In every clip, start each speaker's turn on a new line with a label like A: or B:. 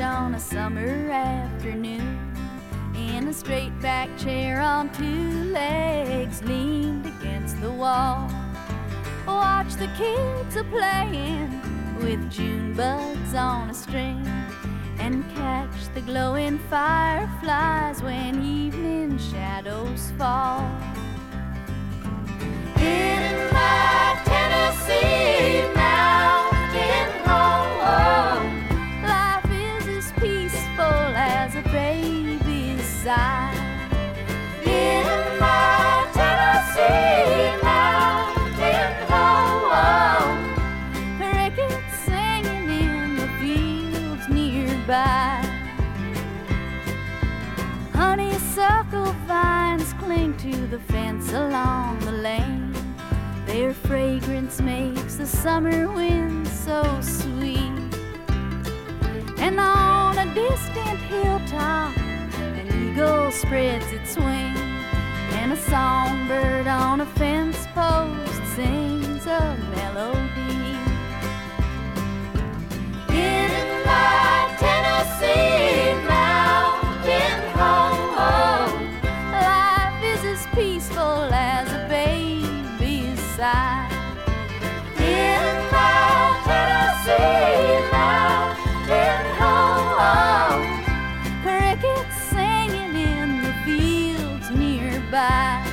A: on a summer afternoon. In a straight back chair on two legs, leaned against the wall. Watch the kids a playing with June bugs on a string and catch the glowing fireflies when evening shadows fall. In my Tennessee fence along the lane. Their fragrance makes the summer wind so sweet. And on a distant hilltop, an eagle spreads its wings. and a songbird on a fence post sings a melody. In my Tennessee mountain singing in the fields nearby.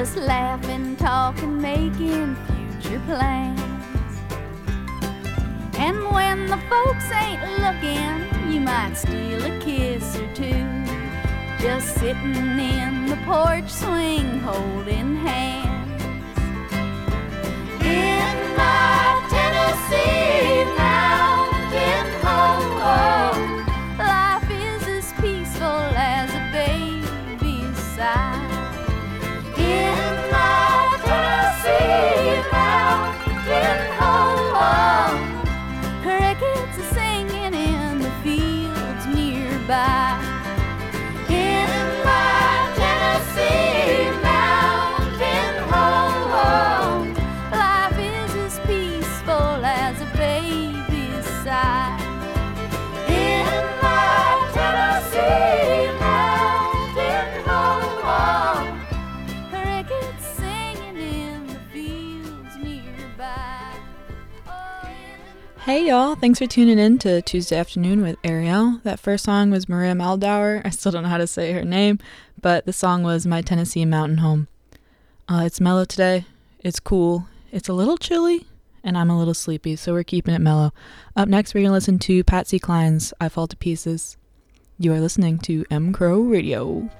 A: Just laughing, talking, making future plans. And when the folks ain't looking, you might steal a kiss or two. Just sitting in the porch swing, holding hands. In my Tennessee
B: Hey y'all, thanks for tuning in to Tuesday Afternoon with Ariel. That first song was Maria Muldaur. I still don't know how to say her name, but the song was My Tennessee Mountain Home. Uh, it's mellow today. It's cool. It's a little chilly, and I'm a little sleepy, so we're keeping it mellow. Up next, we're going to listen to Patsy Cline's I Fall to Pieces. You are listening to M Crow Radio.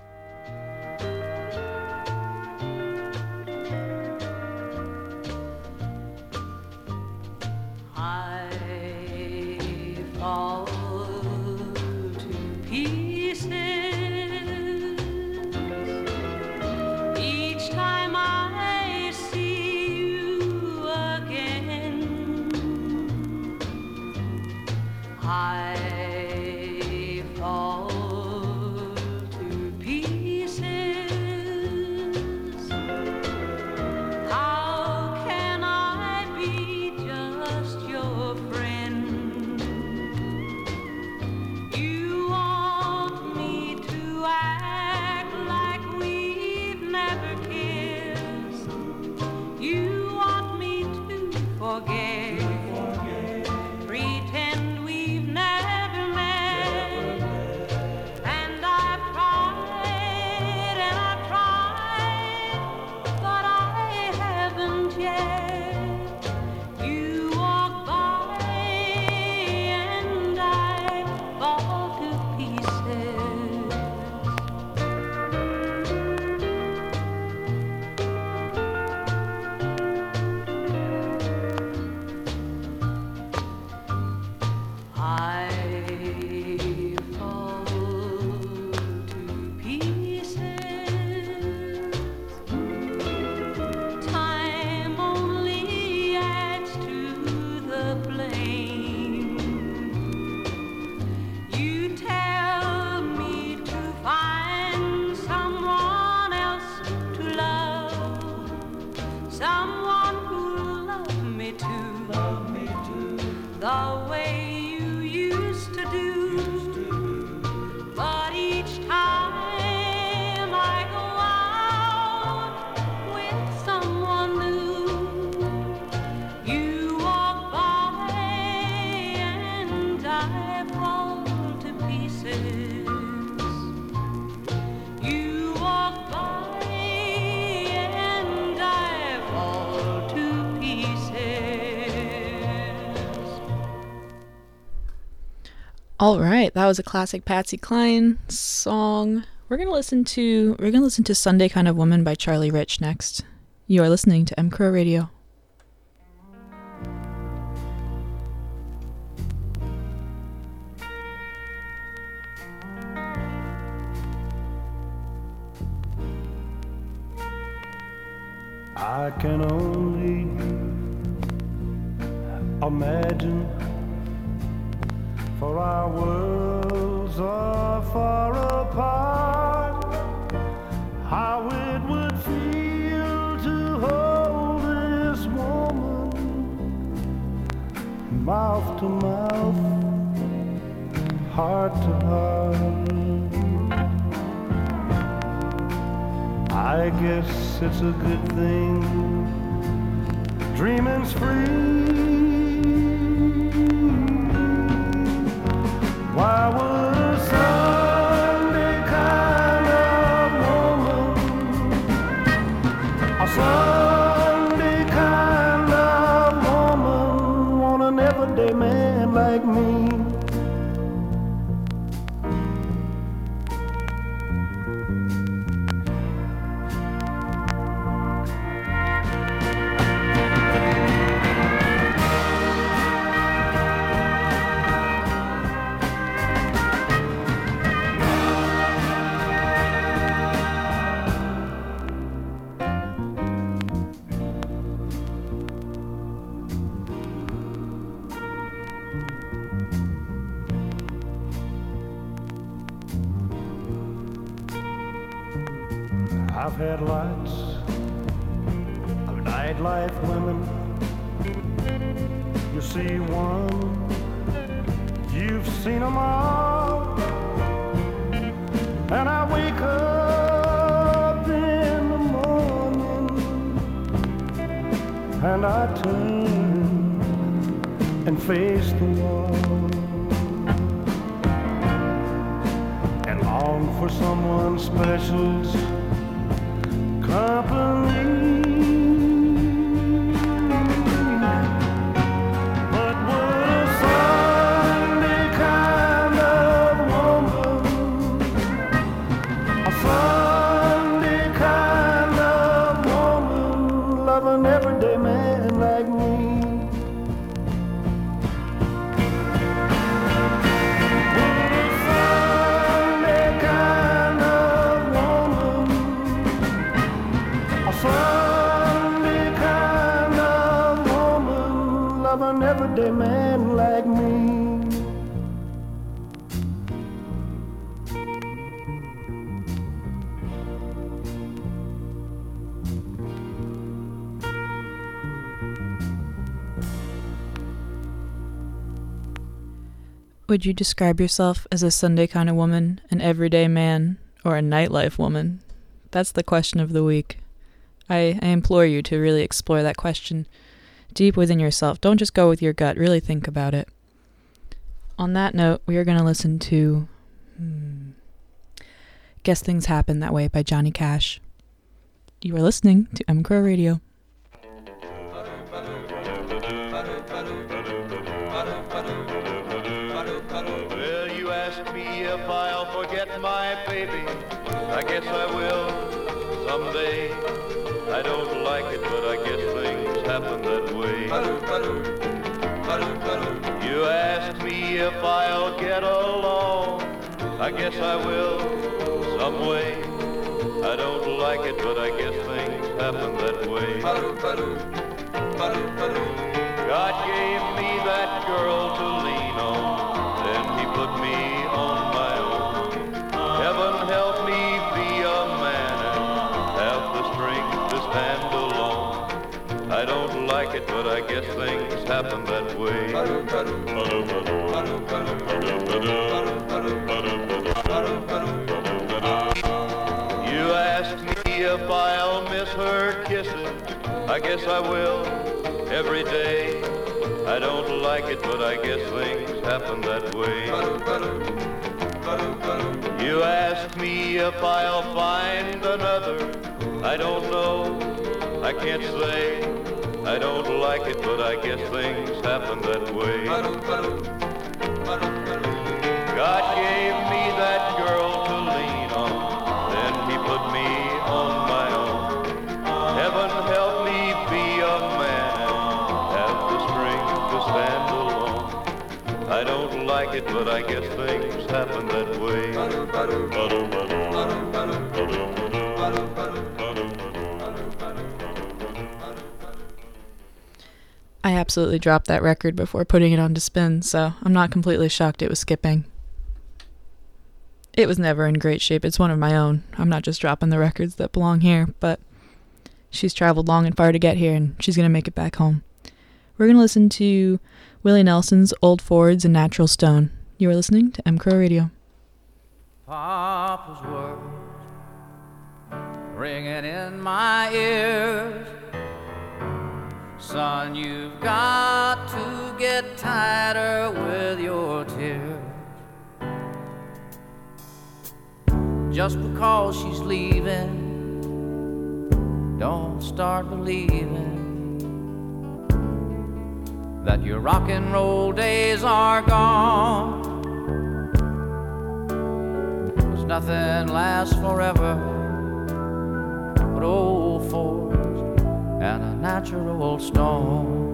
C: Right, that was a classic Patsy Cline song. We're gonna listen to we're gonna listen to Sunday Kind of Woman by Charlie Rich next. You are listening to M Crow Radio.
D: I can only imagine, for our worlds are far apart, how it would feel to hold this woman mouth to mouth, heart to heart. I guess it's a good thing. Dreaming's free. Why would like me? Everyday man like me.
C: Would you describe yourself as a Sunday kind of woman, an everyday man, or a nightlife woman? That's the question of the week. I, I implore you to really explore that question deep within yourself. Don't just go with your gut, really think about it. On that note, we are going to listen to hmm, Guess Things Happen That Way by Johnny Cash. You are listening to M Radio.
E: Well, you ask me if I'll forget my baby. I guess I will someday. I don't like it, that way. You ask me if I'll get along. I guess I will some way. I don't like it, but I guess things happen that way. God gave me that girl to guess things happen that way. You ask me if I'll miss her kisses. I guess I will every day. I don't like it, but I guess things happen that way. You ask me if I'll find another. I don't know. I can't say. I don't like it, but I guess things happen that way. God gave me that girl to lean on, then he put me on my own. Heaven help me be a man have the strength to stand alone. I don't like it, but I guess things happen that way.
C: Absolutely dropped that record before putting it on to spin, so I'm not completely shocked it was skipping. It was never in great shape. It's one of my own. I'm not just dropping the records that belong here, but she's traveled long and far to get here, and she's going to make it back home. We're going to listen to Willie Nelson's Old Fords and Natural Stone. You are listening to M Crow Radio.
F: Papa's words ringing in my ears. Son, you've got to get tighter with your tears. Just because she's leaving, don't start believing that your rock and roll days are gone. Cause nothing lasts forever but oh, old fords and a natural storm.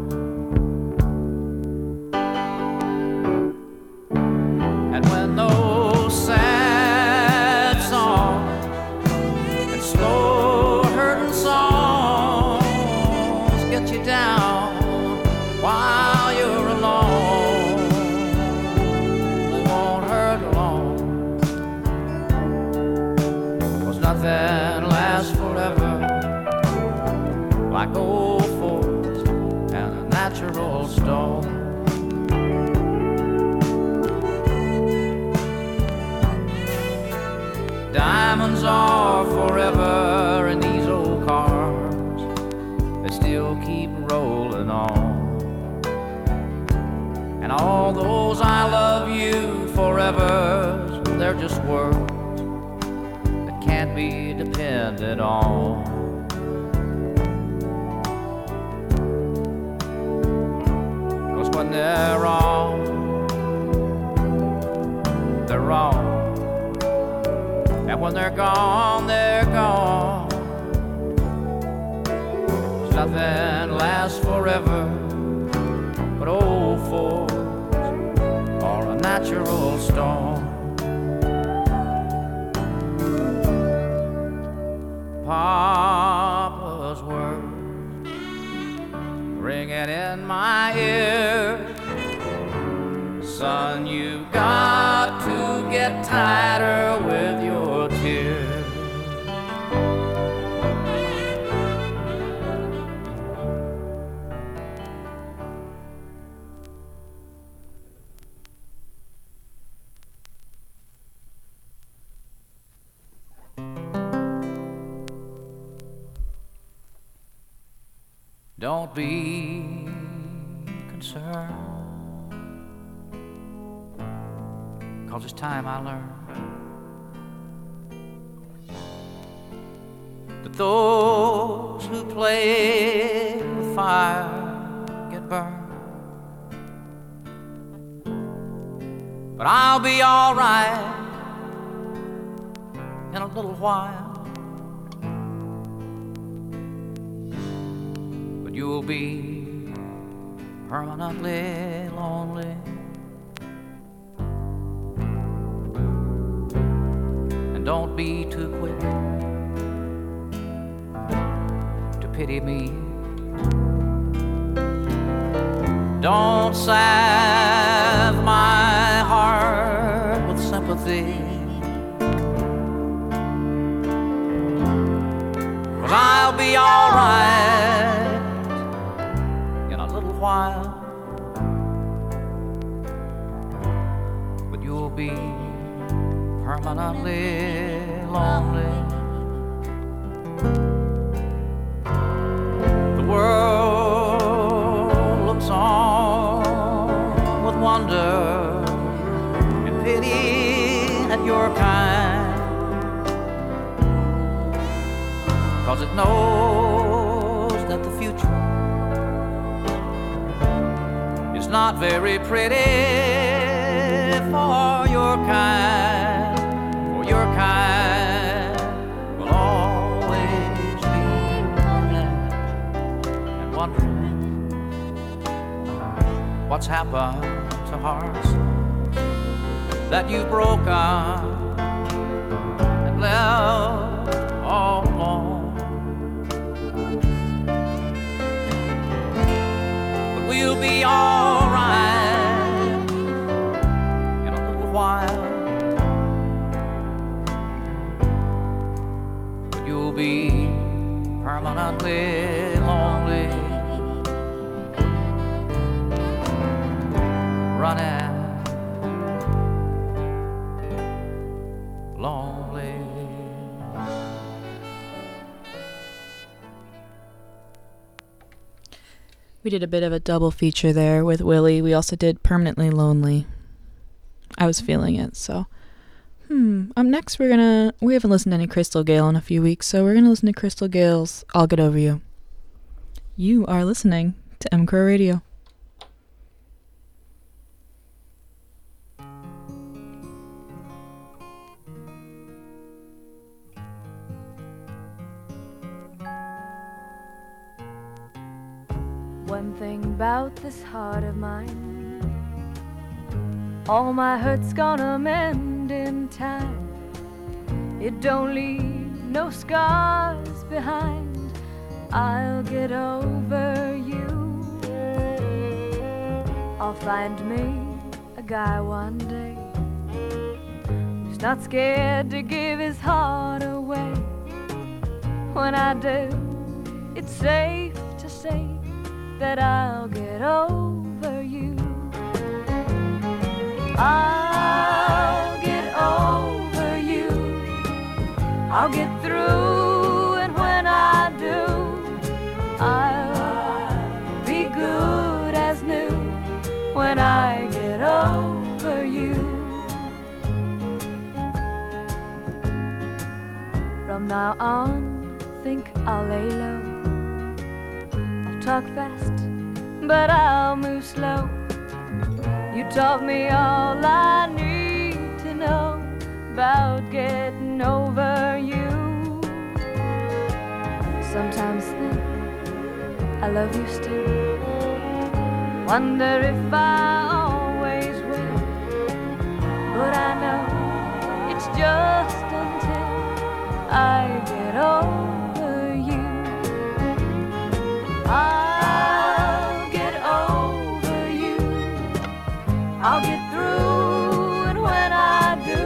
F: Forever, they're just words that can't be depended on. Cause when they're wrong, they're wrong. And when they're gone, they're gone. 'Cause nothing lasts forever natural storm. Papa's words ringing in my ear. Son, you've got to get tighter with your Don't be concerned. Cause it's time I learned that those who play with fire get burned. But I'll be alright in a little while. You'll be permanently lonely. And don't be too quick to pity me. Don't salve knows that the future is not very pretty for your kind, for your kind will always be lonely and wondering what's happened to hearts that you've broken and left we'll be alright in a little while. But you'll be permanently lonely. Running
C: We did a bit of a double feature there with Willie. We also did Permanently Lonely. I was feeling it, so. Hmm. Up next, we're gonna. We haven't listened to any Crystal Gayle in a few weeks, so we're gonna listen to Crystal Gayle's I'll Get Over You. You are listening to M Crow Radio.
G: About this heart of mine, all my hurt's gonna mend in time. It don't leave no scars behind. I'll get over you. I'll find me a guy one day who's not scared to give his heart away. When I do, it's safe to say that I'll get over you. I'll get over you. I'll get through, and when I do, I'll be good as new when I get over you. From now on, think I'll lay low. I'll talk fast, but I'll move slow. You taught me all I need to know about getting over you. Sometimes think I love you still. Wonder if I always will. But I know it's just until I get over you. I'll I'll get through, and when I do,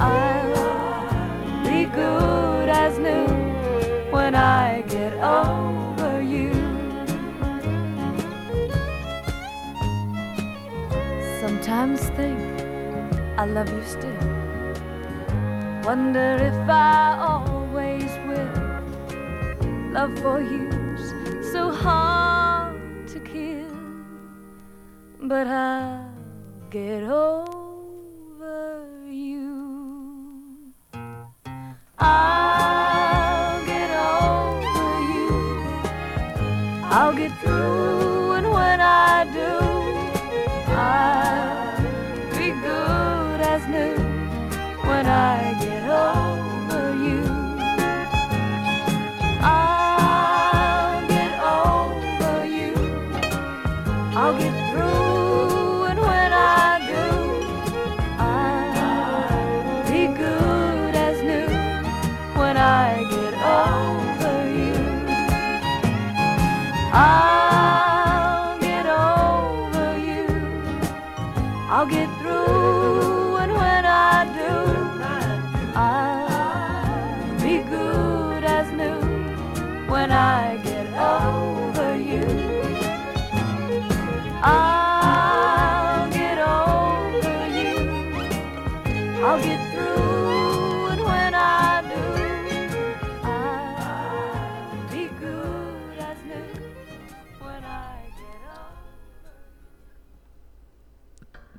G: I'll be good as new when I get over you. Sometimes think I love you still. Wonder if I always will. Love for you's so hard but I'll get over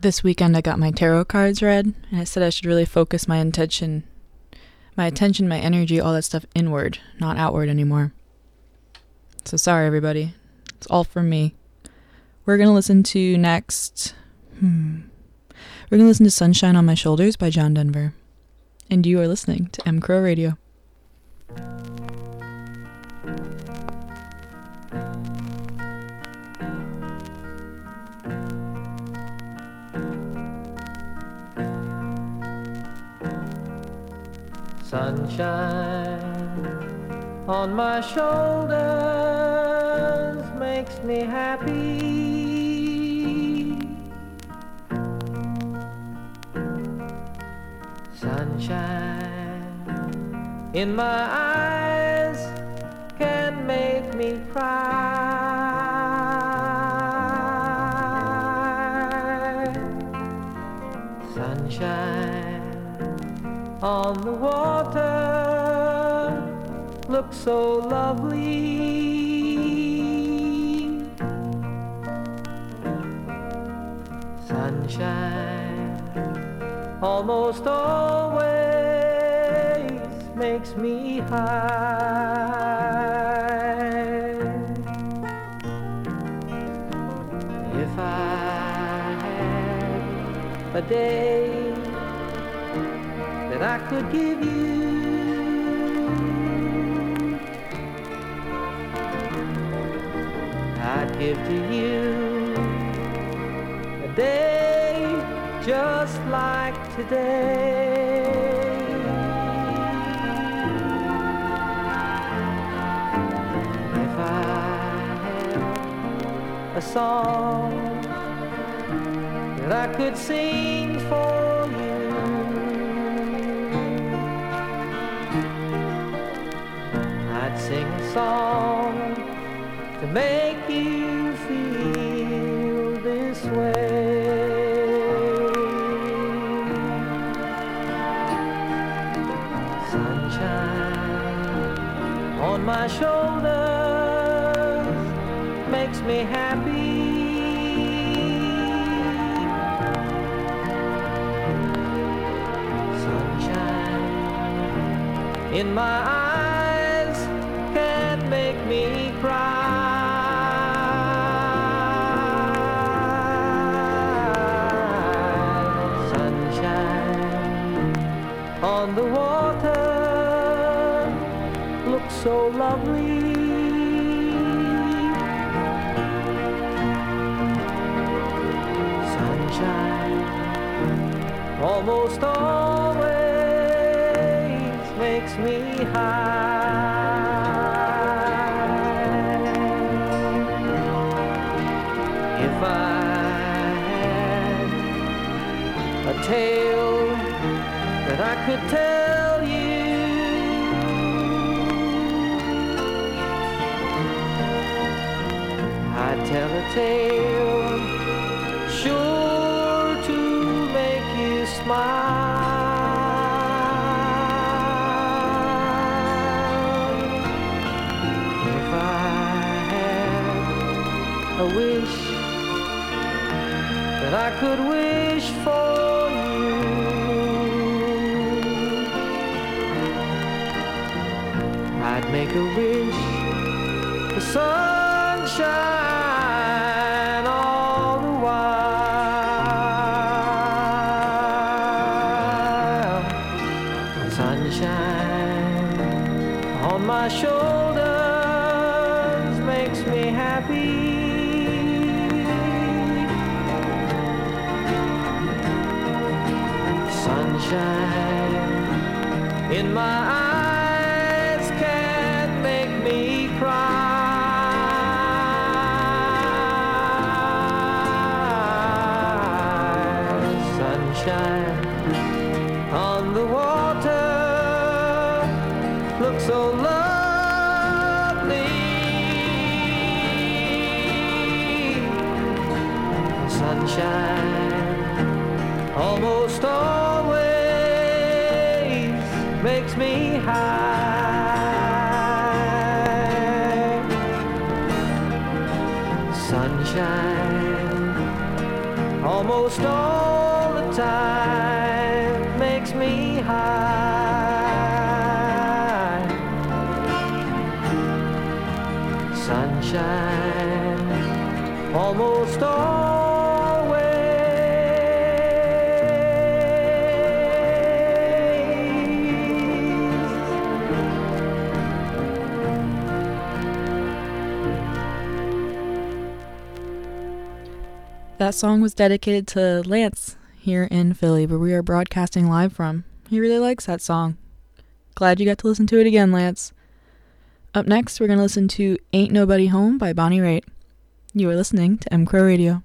C: this weekend I got my tarot cards read, and it said I should really focus my intention, my attention, my energy, all that stuff inward, not outward anymore. So sorry, everybody. It's all from me. We're gonna listen to next. Hmm. We're gonna listen to "Sunshine on My Shoulders" by John Denver, and you are listening to M Crow Radio.
B: Sunshine on my shoulders makes me happy. Sunshine in my eyes can make me cry. Sunshine on the water looks so lovely. Sunshine almost always makes me high. If I had a day that I could give you. Give to you a day just like today. If I had a song that I could sing for you. I'd sing a song to make you my shoulders makes me happy. Sunshine in my eyes can make me cry. Sunshine on the looks so lovely. Sunshine almost always makes me high. If I had a tale that I could tell tale sure to make you smile. If I had a wish that I could wish for you. I'd make a wish Sunshine on the water looks so lovely. Sunshine
H: That song was dedicated to Lance here in Philly, where we are broadcasting live from. He really likes that song. Glad you got to listen to it again, Lance. Up next, we're going to listen to Ain't Nobody Home by Bonnie Raitt. You are listening to M Crow Radio.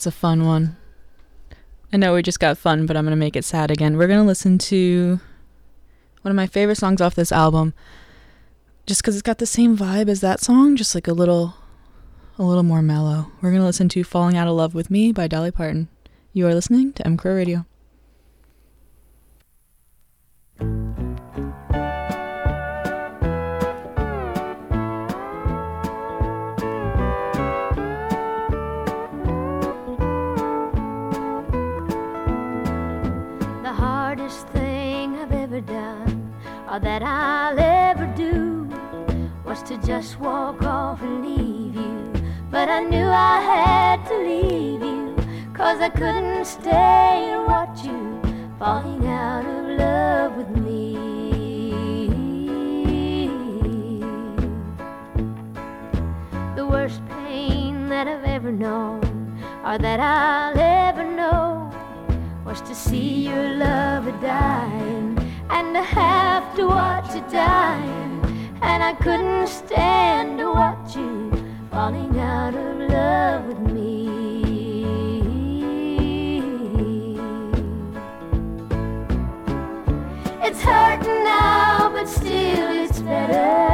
H: That's a fun one. I know we just got fun, but I'm going to make it sad again. We're going to listen to one of my favorite songs off this album just cuz it's got the same vibe as that song, just like a little a little more mellow. We're going to listen to Falling Out of Love with Me by Dolly Parton. You are listening to M Crow Radio.
G: Or that I'll ever do, was to just walk off and leave you. But I knew I had to leave you, cause I couldn't stay and watch you falling out of love with me. The worst pain that I've ever known, or that I'll ever know was to see your lover dying and I have to watch you dying. And I couldn't stand to watch you falling out of love with me. It's hurting now, but still it's better.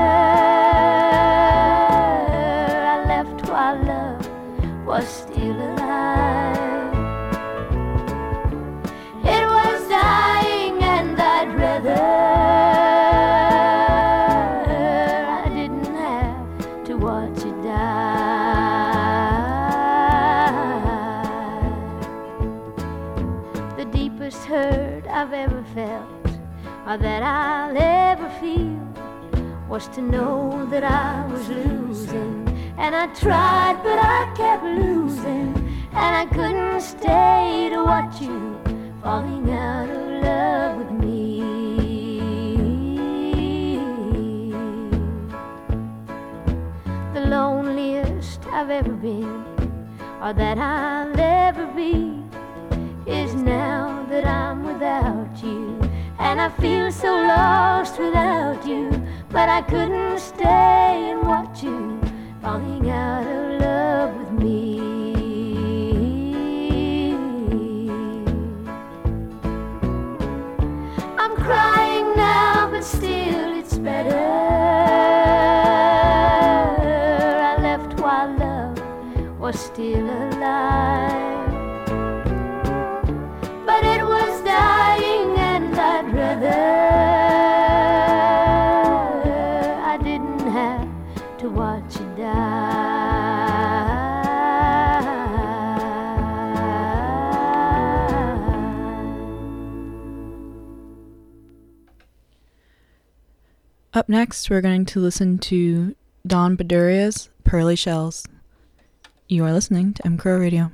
G: Was to know that I was losing. And I tried, but I kept losing. And I couldn't stay to watch you falling out of love with me. The loneliest I've ever been, or that I'll ever be, is now that I'm without you. And I feel so lost without you, but I couldn't stay and watch you falling out of love
C: Up next, we're going to listen to Don Baduria's Pearly Shells. You are listening to M Crow Radio.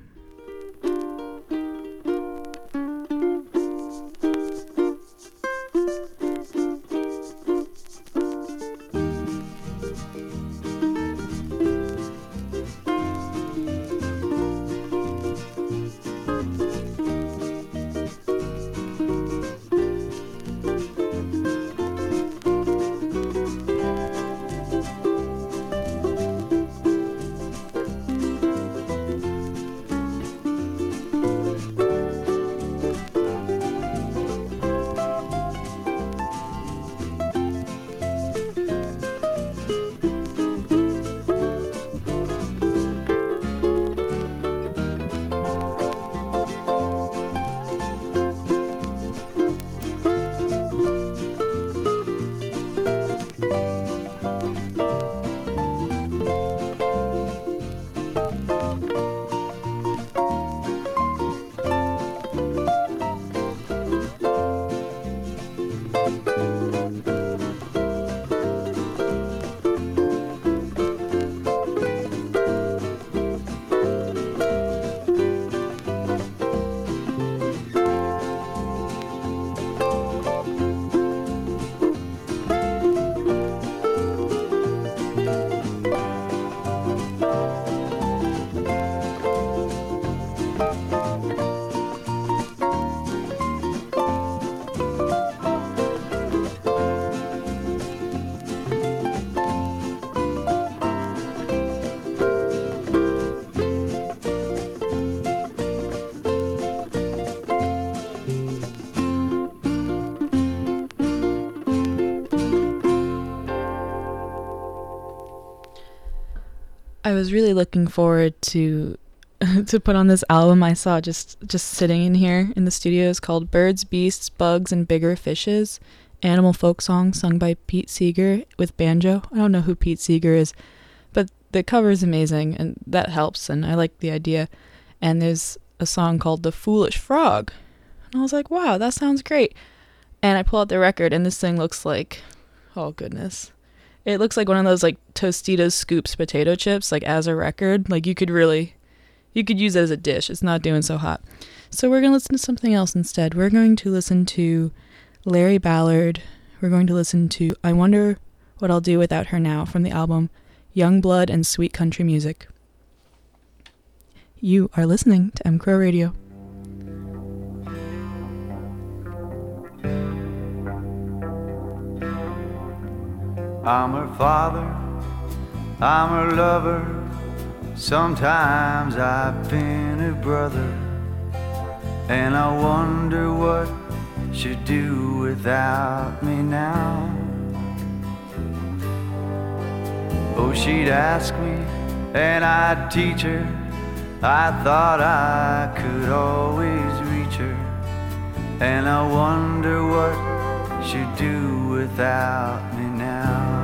C: I was really looking forward to to put on this album I saw just just sitting in here in the studio is called Birds, Beasts, Bugs and Bigger Fishes, animal folk song sung by Pete Seeger with banjo. I don't know who Pete Seeger is, but the cover is amazing and that helps and I like the idea. And there's a song called The Foolish Frog. And I was like, "Wow, that sounds great." And I pull out the record and this thing looks like oh goodness. It looks like one of those like Tostitos scoops potato chips, like as a record. Like you could really, you could use it as a dish. It's not doing so hot. So we're gonna listen to something else instead. We're going to listen to Larry Ballard. We're going to listen to I Wonder What I'll Do Without Her Now from the album Young Blood and Sweet Country Music. You are listening to M Crow Radio.
E: I'm her father, I'm her lover. Sometimes I've been her brother, and I wonder what she'd do without me now. Oh, she'd ask me, and I'd teach her. I thought I could always reach her. And I wonder what she'd do without me now.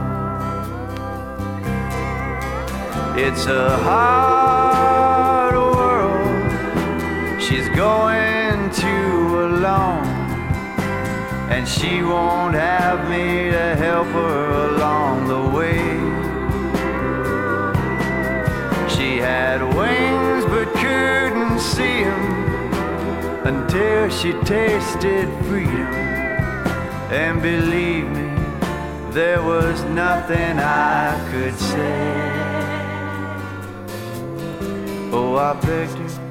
E: It's a hard world she's going to alone. And she won't have me to help her along the way. She had wings but couldn't see 'em until she tasted freedom. And believe me, there was nothing I could say. Oh, I begged her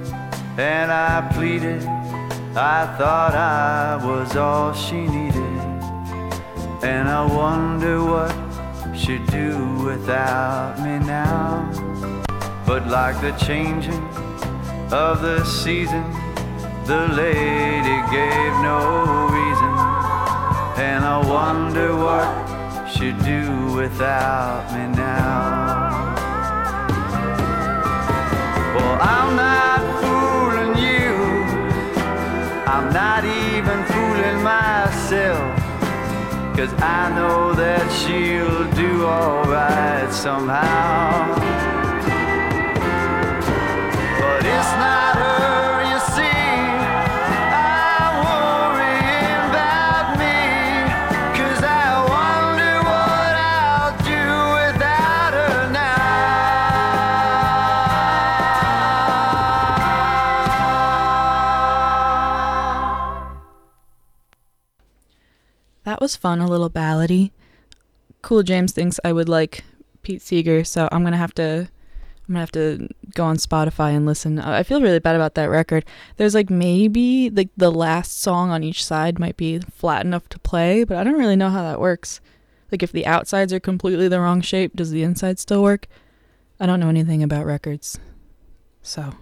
E: and I pleaded. I thought I was all she needed. And I wonder what she'd do without me now. But like the changing of the season, the lady gave no I wonder what she'd do without me now. Well, I'm not fooling you. I'm not even fooling myself. Cause I know that she'll do alright somehow. But it's not
C: That was fun, a little ballady. Cool James thinks I would like Pete Seeger, so I'm gonna have to I'm gonna have to go on Spotify and listen. I feel really bad about that record. There's like maybe like the last song on each side might be flat enough to play, but I don't really know how that works. Like if the outsides are completely the wrong shape, does the inside still work? I don't know anything about records. So,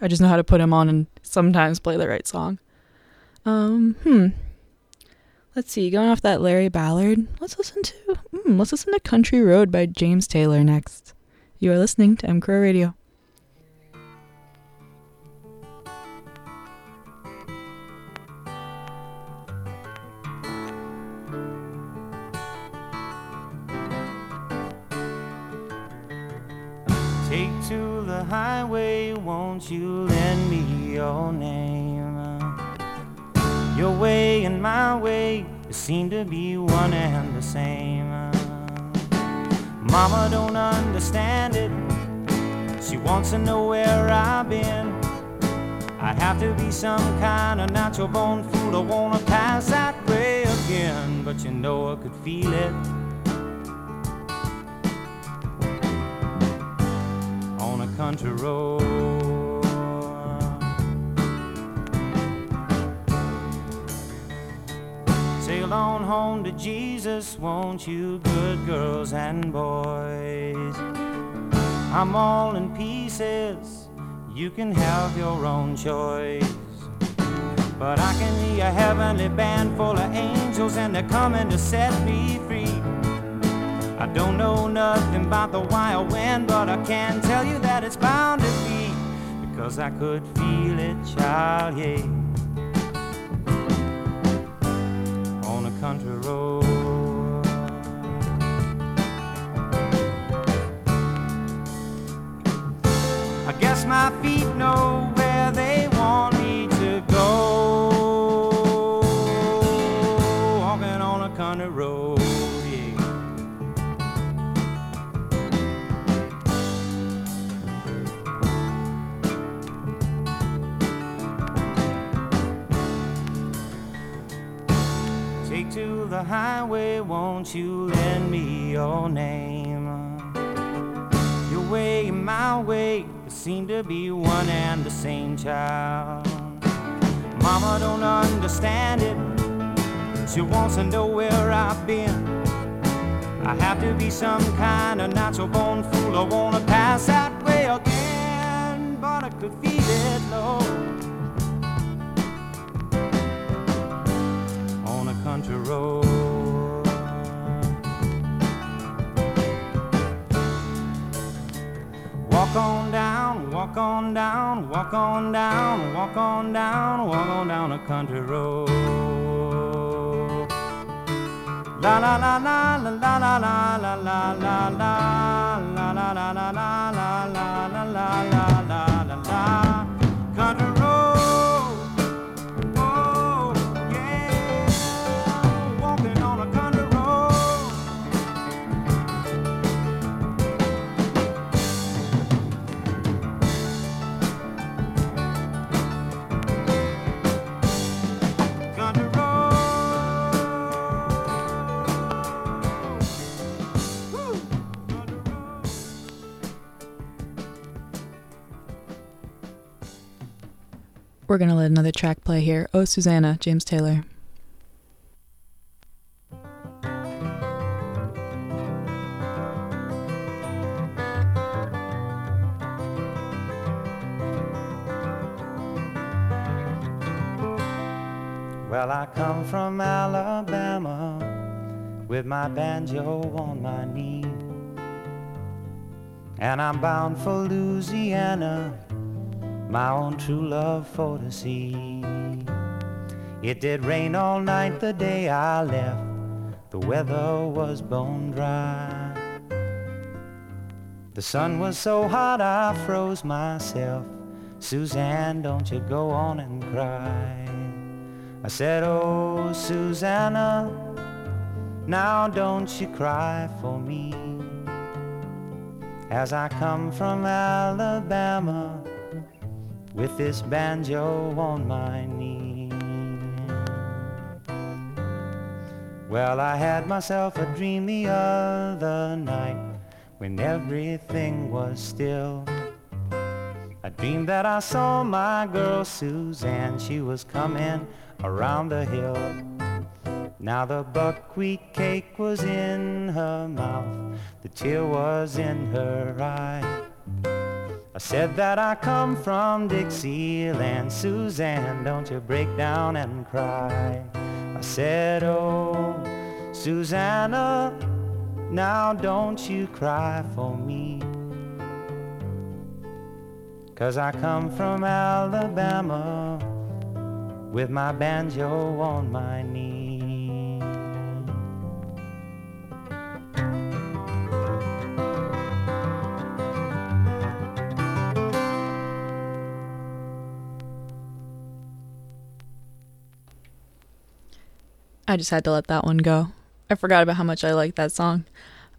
C: I just know how to put them on and sometimes play the right song. Um, hmm. Let's see, going off that Larry Ballard, let's listen to mm, let's listen to Country Road by James Taylor next. You are listening to M Radio.
I: Take to the highway, won't you lend me your name? Your way and my way seem to be one and the same. Mama don't understand it. She wants to know where I've been. I'd have to be some kind of natural born fool to wanna pass that way again. But you know I could feel it. on a country road. On home to Jesus, won't you, good girls and boys? I'm all in pieces, you can have your own choice. But I can hear a heavenly band full of angels, and they're coming to set me free. I don't know nothing about the wild wind, but I can tell you that it's bound to be because I could feel it, child, yeah. Country road. I guess my feet know highway, won't you lend me your name? Your way and my way seem to be one and the same child. Mama don't understand it. She wants to know where I've been. I have to be some kind of natural born fool. I wanna pass that way again, but I could feel it, Lord. Walk on down, walk on down, walk on down, walk on down walk on down a country road. La la la la la la la la la la la la la la la la la la la la
H: We're gonna let another track play here. Oh, Susanna, James Taylor.
I: Well, I come from Alabama with my banjo on my knee. And I'm bound for Louisiana, my own true love for to see. It did rain all night the day I left, the weather was bone dry. The sun was so hot I froze myself. Suzanne, don't you go on and cry. I said, Oh, Susanna, now don't you cry for me. As I come from Alabama with this banjo on my knee. Well, I had myself a dream the other night when everything was still. I dreamed that I saw my girl Suzanne. She was coming around the hill. Now the buckwheat cake was in her mouth, the tear was in her eye. Said that I come from Dixieland, Suzanne, don't you break down and cry. I said, oh, Susanna, now don't you cry for me. Cause I come from Alabama with my banjo on my knee.
H: I just had to let that one go. I forgot about how much I like that song.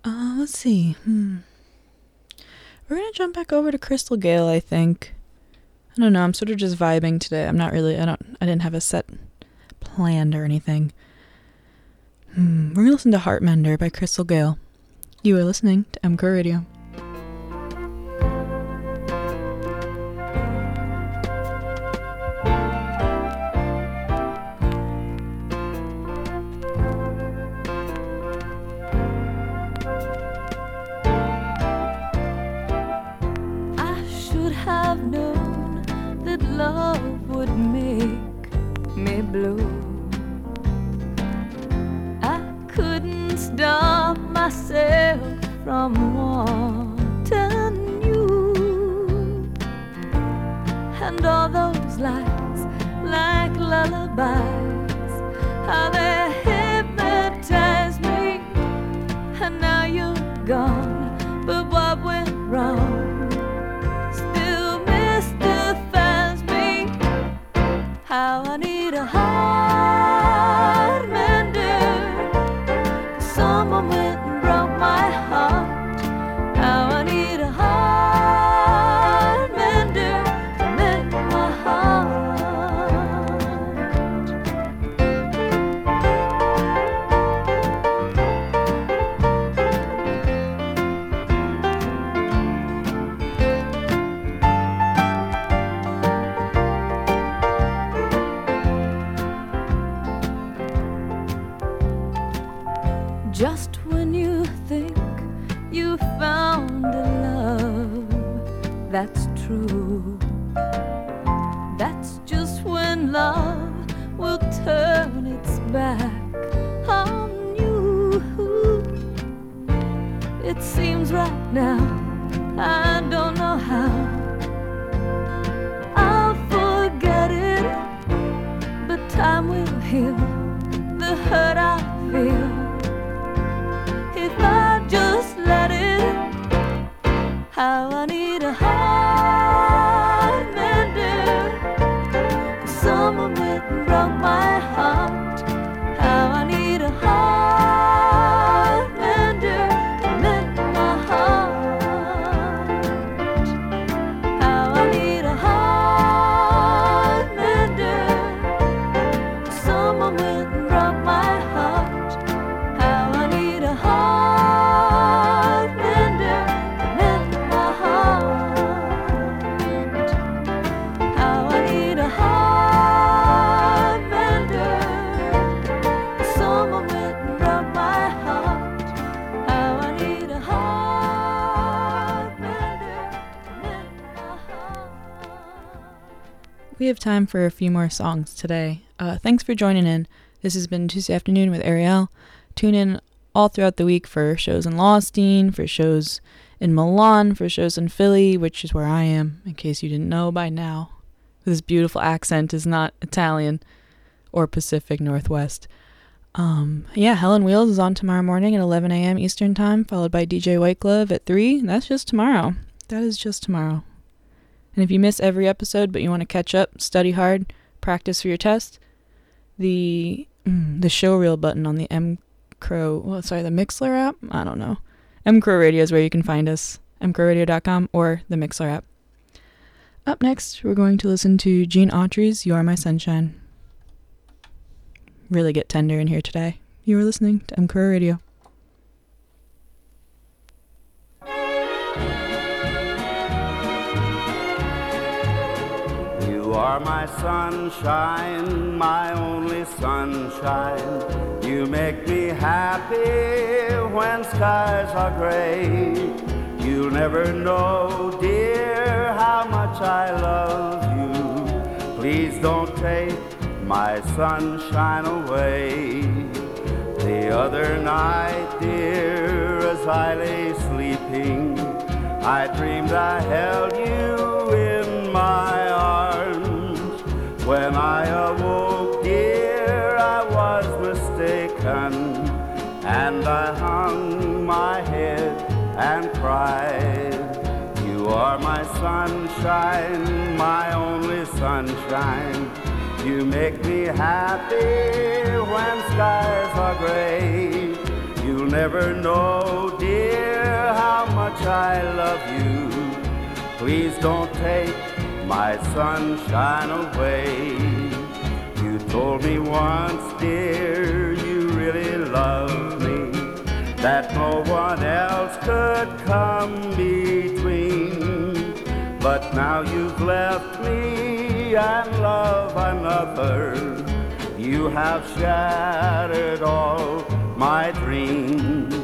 H: Uh, let's see. Hmm. We're gonna jump back over to Crystal Gayle, I think. I don't know. I'm sort of just vibing today. I'm not really. I don't. I didn't have a set planned or anything. Hmm. We're gonna listen to Heartmender by Crystal Gayle. You are listening to MCR Radio.
C: Time for a few more songs today. Uh, thanks for joining in. This has been Tuesday afternoon with Ariel. Tune in all throughout the week for shows in Lostine, for shows in Milan, for shows in Philly, which is where I am, in case you didn't know by now. This beautiful accent is not Italian or Pacific Northwest. Um, yeah, Helen Wheels is on tomorrow morning at 11 a.m. Eastern Time, followed by DJ White Glove at 3. That's just tomorrow. That is just tomorrow. And if you miss every episode but you want to catch up, study hard, practice for your test, the mm, the show reel button on the M Crow, well, sorry, the Mixler app. I don't know. M Crow Radio is where you can find us. mcrowradio.com or the Mixler app. Up next, we're going to listen to Gene Autry's "You Are My Sunshine." Really get tender in here today. You are listening to M Crow Radio.
I: Are my sunshine, my only sunshine. You make me happy when skies are gray. You'll never know, dear, how much I love you. Please don't take my sunshine away. The other night, dear, as I lay sleeping, I dreamed I held you When I awoke, dear, I was mistaken, and I hung my head and cried. You are my sunshine, my only sunshine. You make me happy when skies are gray. You'll never know, dear, how much I love you. Please don't take my sunshine away. You told me once, dear, you really love me, that no one else could come between. But now you've left me and love another. You have shattered all my dreams.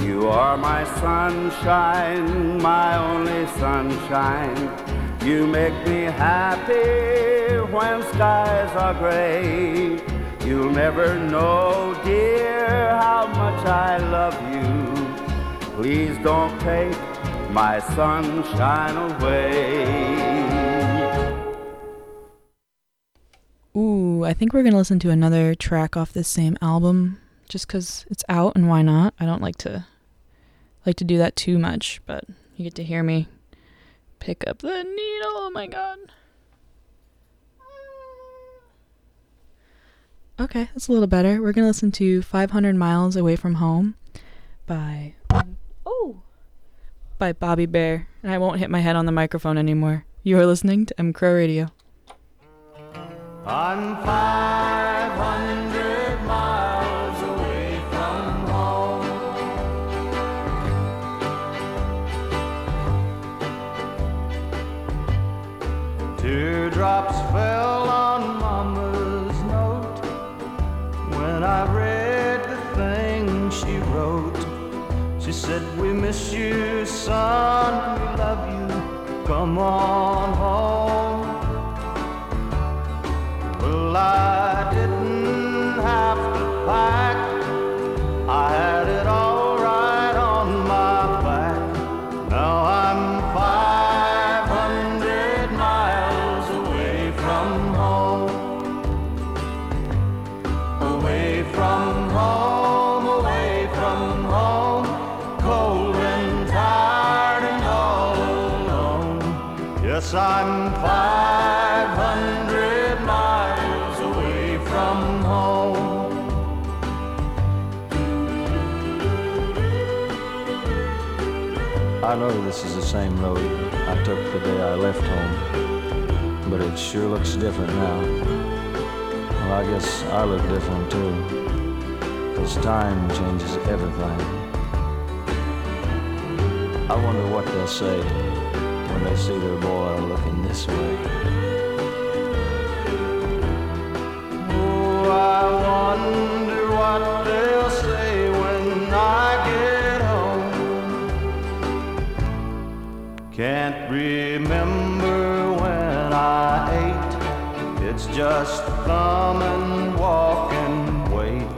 I: You are my sunshine, my only sunshine. You make me happy when skies are gray. You'll never know, dear, how much I love you. Please don't take my sunshine away.
C: Ooh, I think we're gonna listen to another track off this same album, just 'cause it's out and why not? I don't like to like to do that too much, but you get to hear me pick up the needle. Oh my god. Okay, that's a little better. We're gonna listen to 500 Miles Away from Home by oh by Bobby Bare, and I won't hit my head on the microphone anymore. You are listening to M Crow Radio.
J: I'm 500 Teardrops fell on Mama's note when I read the thing she wrote. She said, We miss you, son, we love you. Come on home. Well, I didn't
K: same road I took the day I left home, but it sure looks different now. Well, I guess I look different too, because time changes everything. I wonder what they'll say when they see their boy looking this way.
J: Oh, I wonder what they'll remember when I ate. It's just thumb and walk and wait.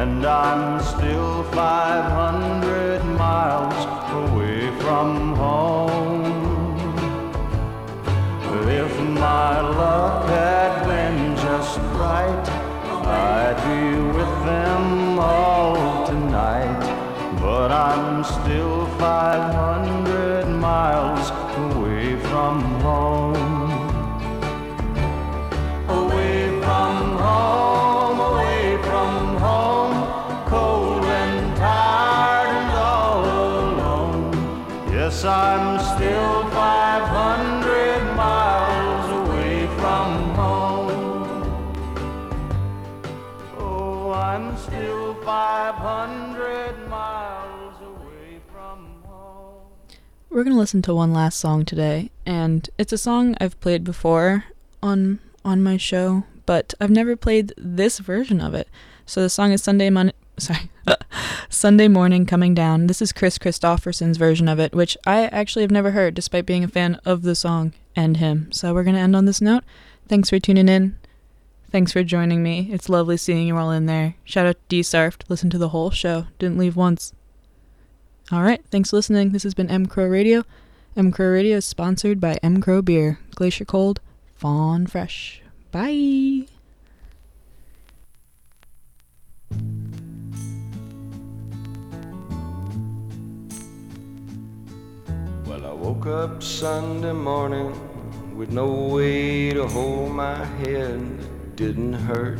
J: And I'm still 500 miles away from home. If my luck had been just right, I'd be with them all tonight. But I'm still 500 Yes, I'm still 500 miles away from home. Oh, I'm still 500 miles away from home.
C: We're going to listen to one last song today, and it's a song I've played before on on my show, but I've never played this version of it. So the song is Sunday Mon- sorry. Sunday Morning Coming Down. This is Kris Kristofferson's version of it, which I actually have never heard despite being a fan of the song and him. So we're going to end on this note. Thanks for tuning in. Thanks for joining me. It's lovely seeing you all in there. Shout out to D Sarfed. Listen to the whole show. Didn't leave once. All right, thanks for listening. This has been M Crow Radio. M Crow Radio is sponsored by M Crow Beer, Glacier Cold, Fawn Fresh. Bye.
L: Woke up Sunday morning with no way to hold my head. It didn't hurt.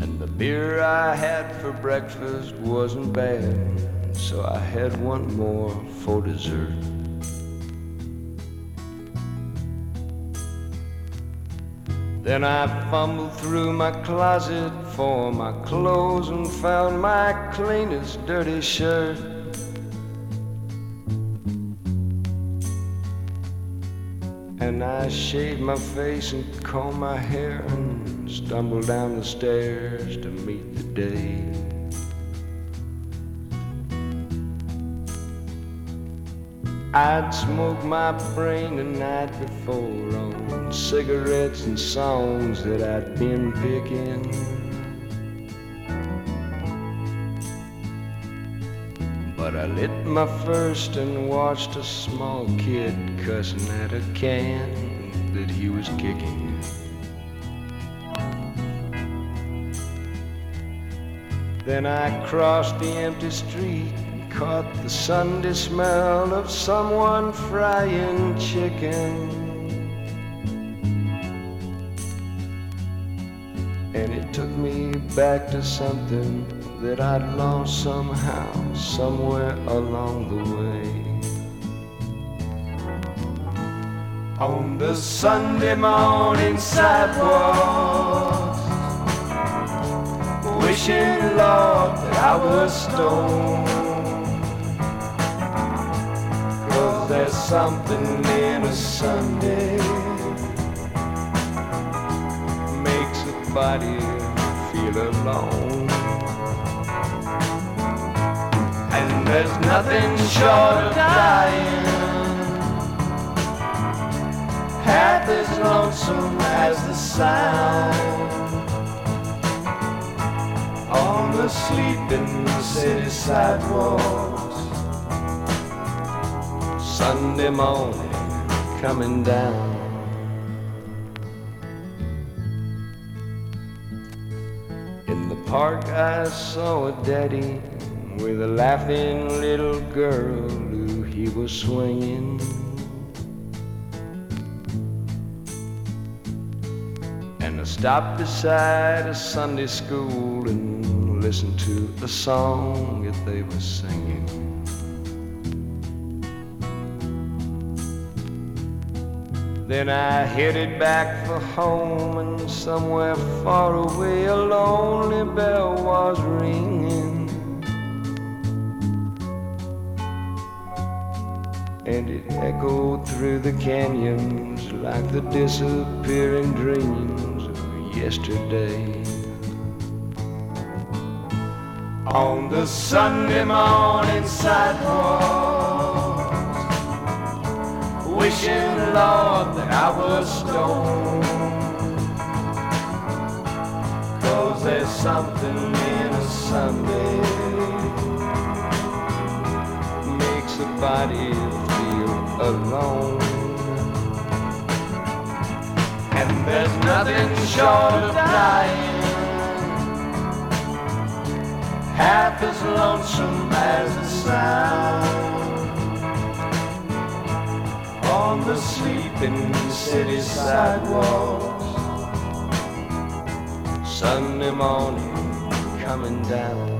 L: And the beer I had for breakfast wasn't bad, so I had one more for dessert. Then I fumbled through my closet for my clothes and found my cleanest dirty shirt. And I shaved my face and combed my hair and stumbled down the stairs to meet the day. I'd smoked my brain the night before on cigarettes and songs that I'd been picking. But I lit my first and watched a small kid cussing at a can that he was kicking. Then I crossed the empty street caught the Sunday smell of someone frying chicken. And it took me back to something that I'd lost somehow, somewhere along the way. On the Sunday morning sidewalk, wishing, Lord, that I was stoned. Something in a Sunday makes a body feel alone. And there's nothing short of dying half as lonesome as the sound on the sleeping city sidewalks. Sunday morning coming down. In the park, I saw a daddy with a laughing little girl who he was swinging. And I stopped beside a Sunday school and listened to the song that they were singing. Then I headed back for home, and somewhere far away a lonely bell was ringing. And it echoed through the canyons like the disappearing dreams of yesterday. On the Sunday morning sidewalk wishing, Lord, that I was stoned. Cause there's something in a Sunday makes a body feel alone. And there's nothing short of dying half as lonesome as the sound on the sleeping city sidewalks. Sunday morning coming down.